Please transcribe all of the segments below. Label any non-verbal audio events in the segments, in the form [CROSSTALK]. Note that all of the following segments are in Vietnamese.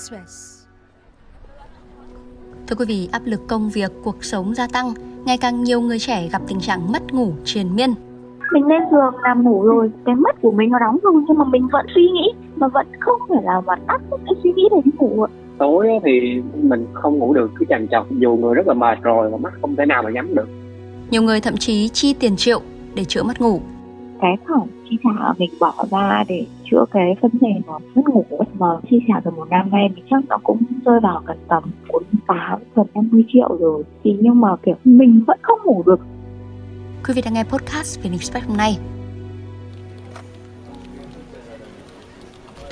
Express. Thưa quý vị, áp lực công việc, cuộc sống gia tăng, ngày càng nhiều người trẻ gặp tình trạng mất ngủ triền miên. Mình lên giường nằm ngủ rồi, cái mắt của mình nó đóng rồi nhưng mà mình vẫn suy nghĩ mà vẫn không thể nào mà tắt cái suy nghĩ để đi ngủ tối thì mình không ngủ được cứ chằn chọc dù người rất là mệt rồi mà mắt không thể nào mà nhắm được nhiều người thậm chí chi tiền triệu để chữa mất ngủ cái khoản chi trả mình bỏ ra để chữa cái vấn đề mà mất ngủ mà chi trả từ một năm nay mình chắc nó cũng rơi vào gần tầm bốn tám gần năm mươi triệu rồi thì nhưng mà kiểu mình vẫn không ngủ được quý vị đang nghe podcast về Express hôm nay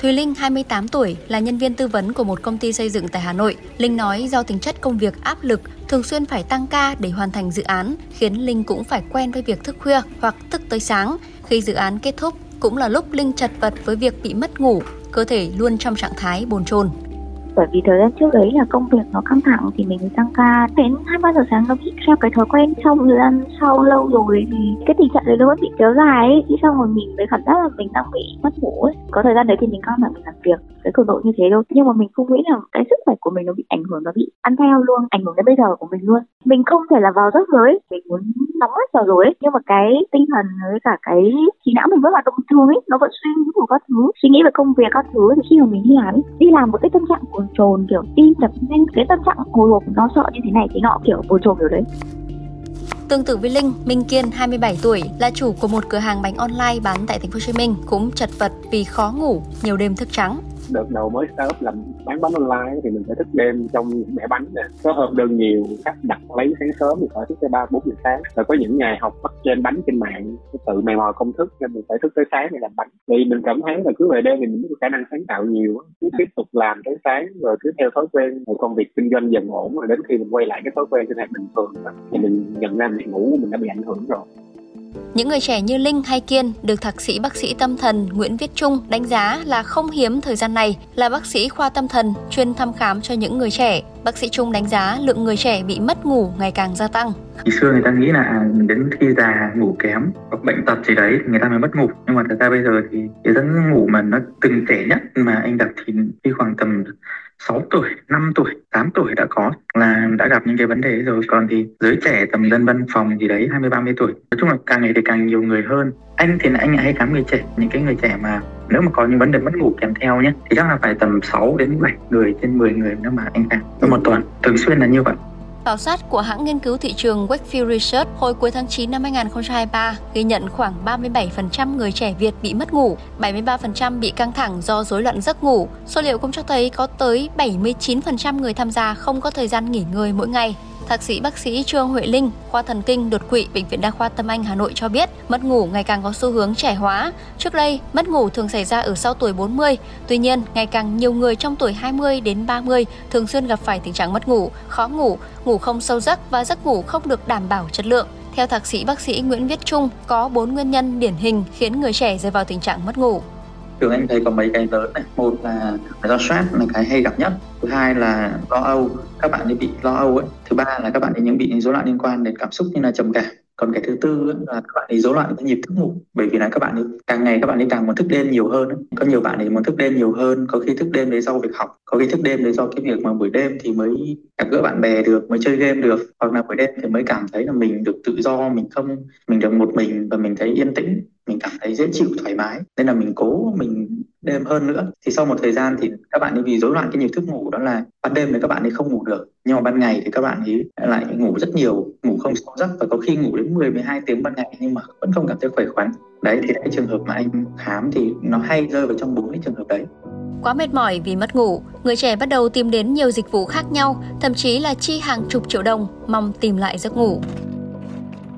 Thùy Linh, 28 tuổi, là nhân viên tư vấn của một công ty xây dựng tại Hà Nội. Linh nói do tính chất công việc áp lực, thường xuyên phải tăng ca để hoàn thành dự án, khiến Linh cũng phải quen với việc thức khuya hoặc thức tới sáng. Khi dự án kết thúc, cũng là lúc Linh chật vật với việc bị mất ngủ, cơ thể luôn trong trạng thái bồn chồn bởi vì thời gian trước đấy là công việc nó căng thẳng thì mình tăng ca. Đến hai ba giờ sáng nó bị theo cái thói quen trong thời gian sau lâu rồi thì cái tình trạng đấy nó vẫn bị kéo dài ấy. Thì xong rồi mình mới cảm giác là mình đang bị mất ngủ ấy. Có thời gian đấy thì mình căng thẳng mình làm việc, cái cường độ như thế đâu. nhưng mà mình không nghĩ là cái sức khỏe của mình nó bị ảnh hưởng, nó bị ăn theo luôn, ảnh hưởng đến bây giờ của mình luôn. Mình không thể là vào giấc giới mình muốn nóng hết giờ rồi ấy. Nhưng mà cái tinh thần với cả cái trí não mình vẫn là động thường ấy, nó vẫn suy nghĩ của các thứ, suy nghĩ về công việc các thứ. Thì khi mà mình đi làm đi làm một cái tâm trạng của trồn kiểu tim đập nhanh cái tâm trạng hồi hộp nó sợ như thế này thế nọ kiểu bồn chồn kiểu đấy. Tương tự với Linh, Minh Kiên 27 tuổi là chủ của một cửa hàng bánh online bán tại thành phố Hồ Chí Minh cũng chật vật vì khó ngủ, nhiều đêm thức trắng đợt đầu mới startup làm bán bánh online thì mình phải thức đêm trong mẹ mẻ bánh nè. Có hôm đơn nhiều, khách đặt lấy sáng sớm thì phải thức tới ba, bốn giờ sáng. Rồi có những ngày học bắt trên bánh trên mạng tự mày mò công thức nên mình phải thức tới sáng để làm bánh. Vì mình cảm thấy là cứ về đêm thì mình có khả năng sáng tạo nhiều cứ tiếp tục làm tới sáng rồi cứ theo thói quen, một công việc kinh doanh dần ổn rồi đến khi mình quay lại cái thói quen sinh hoạt bình thường thì mình nhận ra mình ngủ mình đã bị ảnh hưởng rồi những người trẻ như Linh hay Kiên được thạc sĩ bác sĩ tâm thần Nguyễn Viết Trung đánh giá là không hiếm thời gian này là bác sĩ khoa tâm thần chuyên thăm khám cho những người trẻ. Bác sĩ Trung đánh giá lượng người trẻ bị mất ngủ ngày càng gia tăng. Khi xưa người ta nghĩ là à, đến khi già ngủ kém hoặc bệnh tật gì đấy thì người ta mới mất ngủ. Nhưng mà thật ra bây giờ thì cái giấc ngủ mà nó từng trẻ nhất mà anh đặt thì khi khoảng tầm 6 tuổi, 5 tuổi, 8 tuổi đã có là đã gặp những cái vấn đề rồi. Còn thì giới trẻ tầm dân văn phòng gì đấy 20 30 tuổi. Nói chung là càng ngày thì càng nhiều người hơn. Anh thì anh hay khám người trẻ, những cái người trẻ mà nếu mà có những vấn đề mất ngủ kèm theo nhé thì chắc là phải tầm 6 đến 7 người trên 10 người nếu mà anh khám trong một tuần. Thường xuyên là như vậy. Khảo sát của hãng nghiên cứu thị trường Wakefield Research hồi cuối tháng 9 năm 2023 ghi nhận khoảng 37% người trẻ Việt bị mất ngủ, 73% bị căng thẳng do rối loạn giấc ngủ. Số liệu cũng cho thấy có tới 79% người tham gia không có thời gian nghỉ ngơi mỗi ngày. Thạc sĩ bác sĩ Trương Huệ Linh, khoa thần kinh đột quỵ bệnh viện đa khoa Tâm Anh Hà Nội cho biết, mất ngủ ngày càng có xu hướng trẻ hóa. Trước đây, mất ngủ thường xảy ra ở sau tuổi 40, tuy nhiên, ngày càng nhiều người trong tuổi 20 đến 30 thường xuyên gặp phải tình trạng mất ngủ, khó ngủ, ngủ không sâu giấc và giấc ngủ không được đảm bảo chất lượng. Theo thạc sĩ bác sĩ Nguyễn Viết Trung, có 4 nguyên nhân điển hình khiến người trẻ rơi vào tình trạng mất ngủ thường anh thấy có mấy cái lớn này. Một là do stress là cái hay gặp nhất. Thứ hai là lo âu. Các bạn ấy bị lo âu ấy. Thứ ba là các bạn ấy những bị rối loạn liên quan đến cảm xúc như là trầm cảm. Còn cái thứ tư là các bạn ấy rối loạn cái nhịp thức ngủ. Bởi vì là các bạn ấy càng ngày các bạn ấy càng muốn thức đêm nhiều hơn có nhiều bạn ấy muốn thức đêm nhiều hơn. Có khi thức đêm đấy do việc học. Có khi thức đêm đấy do cái việc mà buổi đêm thì mới gặp gỡ bạn bè được, mới chơi game được. Hoặc là buổi đêm thì mới cảm thấy là mình được tự do, mình không, mình được một mình và mình thấy yên tĩnh mình cảm thấy dễ chịu thoải mái. Nên là mình cố mình đêm hơn nữa. Thì sau một thời gian thì các bạn ấy vì rối loạn cái nhịp thức ngủ đó là ban đêm thì các bạn ấy không ngủ được. Nhưng mà ban ngày thì các bạn ấy lại ngủ rất nhiều ngủ không sâu giấc. Và có khi ngủ đến 10 12 tiếng ban ngày nhưng mà vẫn không cảm thấy khỏe khoắn. Đấy thì cái trường hợp mà anh khám thì nó hay rơi vào trong bốn cái trường hợp đấy. Quá mệt mỏi vì mất ngủ, người trẻ bắt đầu tìm đến nhiều dịch vụ khác nhau, thậm chí là chi hàng chục triệu đồng mong tìm lại giấc ngủ.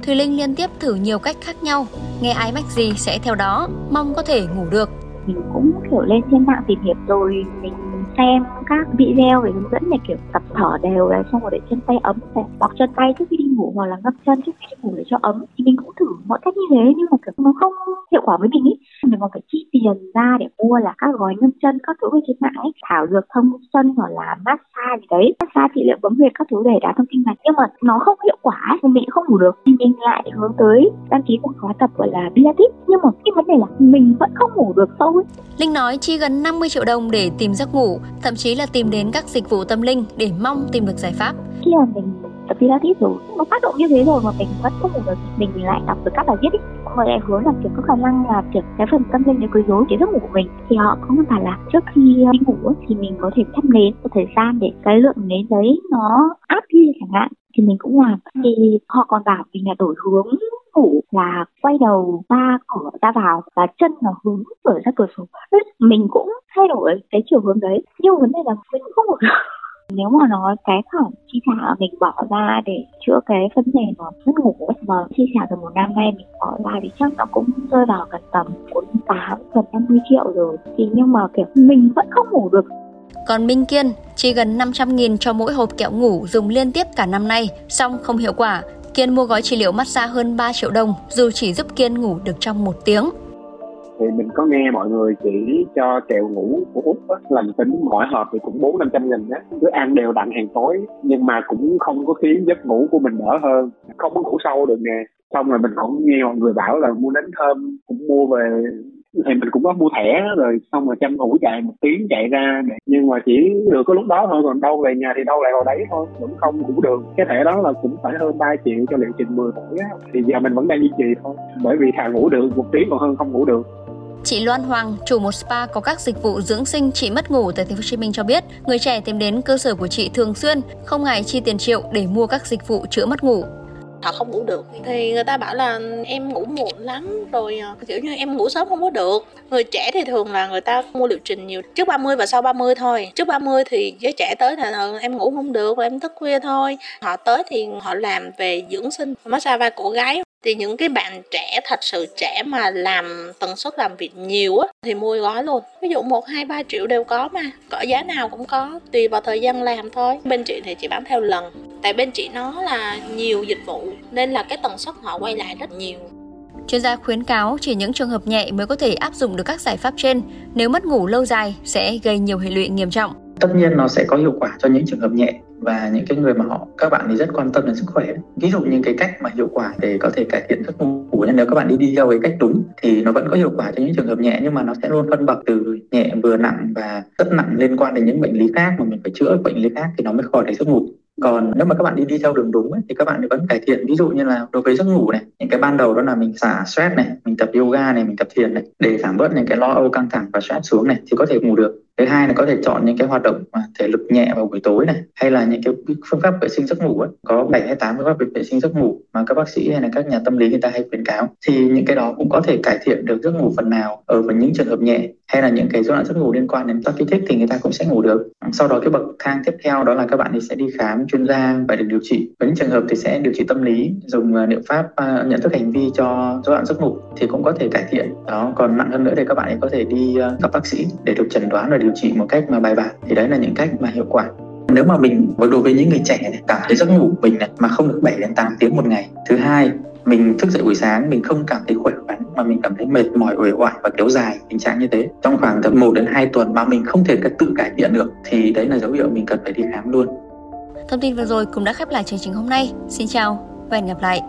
Thùy Linh liên tiếp thử nhiều cách khác nhau, nghe ai mách gì sẽ theo đó, mong có thể ngủ được. Mình cũng kiểu lên trên mạng tìm hiểu rồi mình xem các video về hướng dẫn để kiểu tập thở đều này, xong rồi để chân tay ấm này bọc chân tay trước khi đi ngủ hoặc là ngâm chân trước khi đi ngủ để cho ấm thì mình cũng thử mọi cách như thế, nhưng mà kiểu nó không hiệu quả với mình ý. Mình còn phải chi tiền ra để mua là các gói ngâm chân các thứ ở trên mạng ấy, thảo dược thông chân hoặc là massage gì đấy, massage trị liệu bấm huyệt các thứ để đá thông kinh mạch nhưng mà nó không hiệu quả thì mình không ngủ được. Thì mình lại hướng tới đăng ký một khóa tập, gọi là pilates nhưng mà cái vấn đề là mình vẫn không ngủ được sâu ấy. Linh nói chi gần 50 triệu đồng để tìm giấc ngủ thậm chí là tìm đến các dịch vụ tâm linh để mong tìm được giải pháp. Khi mà mình tập pilates rồi, nó tác động như thế rồi mà mình vẫn không ngủ được, mình lại đọc được các bài viết ấy mọi lại hướng là, kiểu, có khả năng là, kiểu, cái phần tâm linh để quấy rối cái giấc ngủ của mình. Thì họ có một phải là trước khi đi ngủ thì mình có thể thắp nến một thời gian để cái lượng nến đấy nó áp đi chẳng hạn thì mình cũng làm. Thì họ còn bảo mình là đổi hướng ngủ là quay đầu ra cửa ra vào và chân là hướng cửa ra cửa sổ mình cũng thay đổi cái chiều hướng đấy. Nhưng vấn đề là mình không ngủ được [LAUGHS] nếu mà nói cái khoản chi trả mình bỏ ra để chữa cái vấn đề mà mất ngủ mà chi trả từ một năm nay mình bỏ ra thì chắc nó cũng rơi vào gần tầm 48 gần 50 triệu rồi. Thì nhưng mà, kiểu, mình vẫn không ngủ được còn Minh Kiên chỉ gần 500 nghìn cho mỗi hộp kẹo ngủ dùng liên tiếp cả năm nay, xong không hiệu quả. Kiên mua gói trị liệu massage hơn 3 triệu đồng dù chỉ giúp Kiên ngủ được trong một tiếng. Thì mình có nghe mọi người chỉ cho kẹo ngủ của úc á lành tính mỗi hộp thì cũng bốn năm trăm nghìn á. Cứ ăn đều đặn hàng tối nhưng mà cũng không có khiến giấc ngủ của mình đỡ hơn. Không có ngủ sâu được nè. Xong rồi mình cũng nghe mọi người bảo là mua nến thơm cũng mua về thì mình cũng có mua thẻ rồi xong rồi tranh thủ chạy một tiếng chạy ra nhưng mà chỉ được có lúc đó thôi còn đâu về nhà thì đâu lại vào đấy thôi vẫn không ngủ được. Cái thẻ đó là cũng phải hơn 3 triệu cho liệu trình 10 tuổi á. Thì giờ mình vẫn đang duy trì thôi bởi vì thà ngủ được một tiếng còn hơn không ngủ được. Chị Loan Hoàng, chủ một spa có các dịch vụ dưỡng sinh trị mất ngủ tại Thành phố Hồ Chí Minh cho biết, người trẻ tìm đến cơ sở của chị thường xuyên, không ngại chi tiền triệu để mua các dịch vụ chữa mất ngủ họ không ngủ được. Thì người ta bảo là em ngủ muộn lắm, rồi ờ, kiểu như em ngủ sớm không có được. Người trẻ thì thường là người ta mua liệu trình nhiều trước 30 và sau 30 thôi. Trước 30 thì giới trẻ tới là ờ, em ngủ không được em thức khuya thôi. Họ tới thì họ làm về dưỡng sinh, massage vai cổ gái thì những cái bạn trẻ thật sự trẻ mà làm tần suất làm việc nhiều á thì mua gói luôn. Ví dụ một hai ba triệu đều có mà. Cỡ giá nào cũng có tùy vào thời gian làm thôi. Bên chị thì chị bán theo lần. Tại bên chị nó là nhiều dịch vụ nên là cái tần suất họ quay lại rất nhiều. Chuyên gia khuyến cáo chỉ những trường hợp nhẹ mới có thể áp dụng được các giải pháp trên, nếu mất ngủ lâu dài sẽ gây nhiều hệ lụy nghiêm trọng. Tất nhiên nó sẽ có hiệu quả cho những trường hợp nhẹ và những cái người mà họ các bạn thì rất quan tâm đến sức khỏe. Ví dụ như cái cách mà hiệu quả để có thể cải thiện giấc ngủ nhưng nếu các bạn đi đi theo cái cách đúng thì nó vẫn có hiệu quả cho những trường hợp nhẹ nhưng mà nó sẽ luôn phân bậc từ nhẹ vừa nặng và rất nặng liên quan đến những bệnh lý khác mà mình phải chữa bệnh lý khác thì nó mới khỏi được giấc ngủ. Còn nếu mà các bạn đi đi theo đường đúng ấy, thì các bạn vẫn cải thiện. Ví dụ như là đối với giấc ngủ này những cái ban đầu đó là mình xả stress này mình tập yoga này mình tập thiền này để giảm bớt những cái lo âu căng thẳng và stress xuống này thì có thể ngủ được thứ hai là có thể chọn những cái hoạt động mà thể lực nhẹ vào buổi tối này hay là những cái phương pháp vệ sinh giấc ngủ ấy. có 7 hay 8 phương pháp vệ sinh giấc ngủ mà các bác sĩ hay là các nhà tâm lý người ta hay khuyến cáo. Thì những cái đó cũng có thể cải thiện được giấc ngủ phần nào ở với những trường hợp nhẹ hay là những cái rối loạn giấc ngủ liên quan đến các kích thích thì người ta cũng sẽ ngủ được. Sau đó cái bậc thang tiếp theo đó là các bạn sẽ đi khám chuyên gia và được điều trị. Với những trường hợp thì sẽ điều trị tâm lý dùng à, liệu pháp uh, nhận thức hành vi cho rối loạn giấc ngủ thì cũng có thể cải thiện. Đó còn nặng hơn nữa thì các bạn có thể đi uh, gặp bác sĩ để được chẩn đoán và điều điều trị một cách mà bài bản thì đấy là những cách mà hiệu quả nếu mà mình đối với những người trẻ này, cảm thấy giấc ngủ của mình này, mà không được 7 đến 8 tiếng một ngày thứ hai mình thức dậy buổi sáng mình không cảm thấy khỏe khoắn mà mình cảm thấy mệt mỏi uể oải và kéo dài tình trạng như thế trong khoảng tầm 1 đến 2 tuần mà mình không thể tự cải thiện được thì đấy là dấu hiệu mình cần phải đi khám luôn Thông tin vừa rồi cũng đã khép lại chương trình hôm nay. Xin chào và hẹn gặp lại.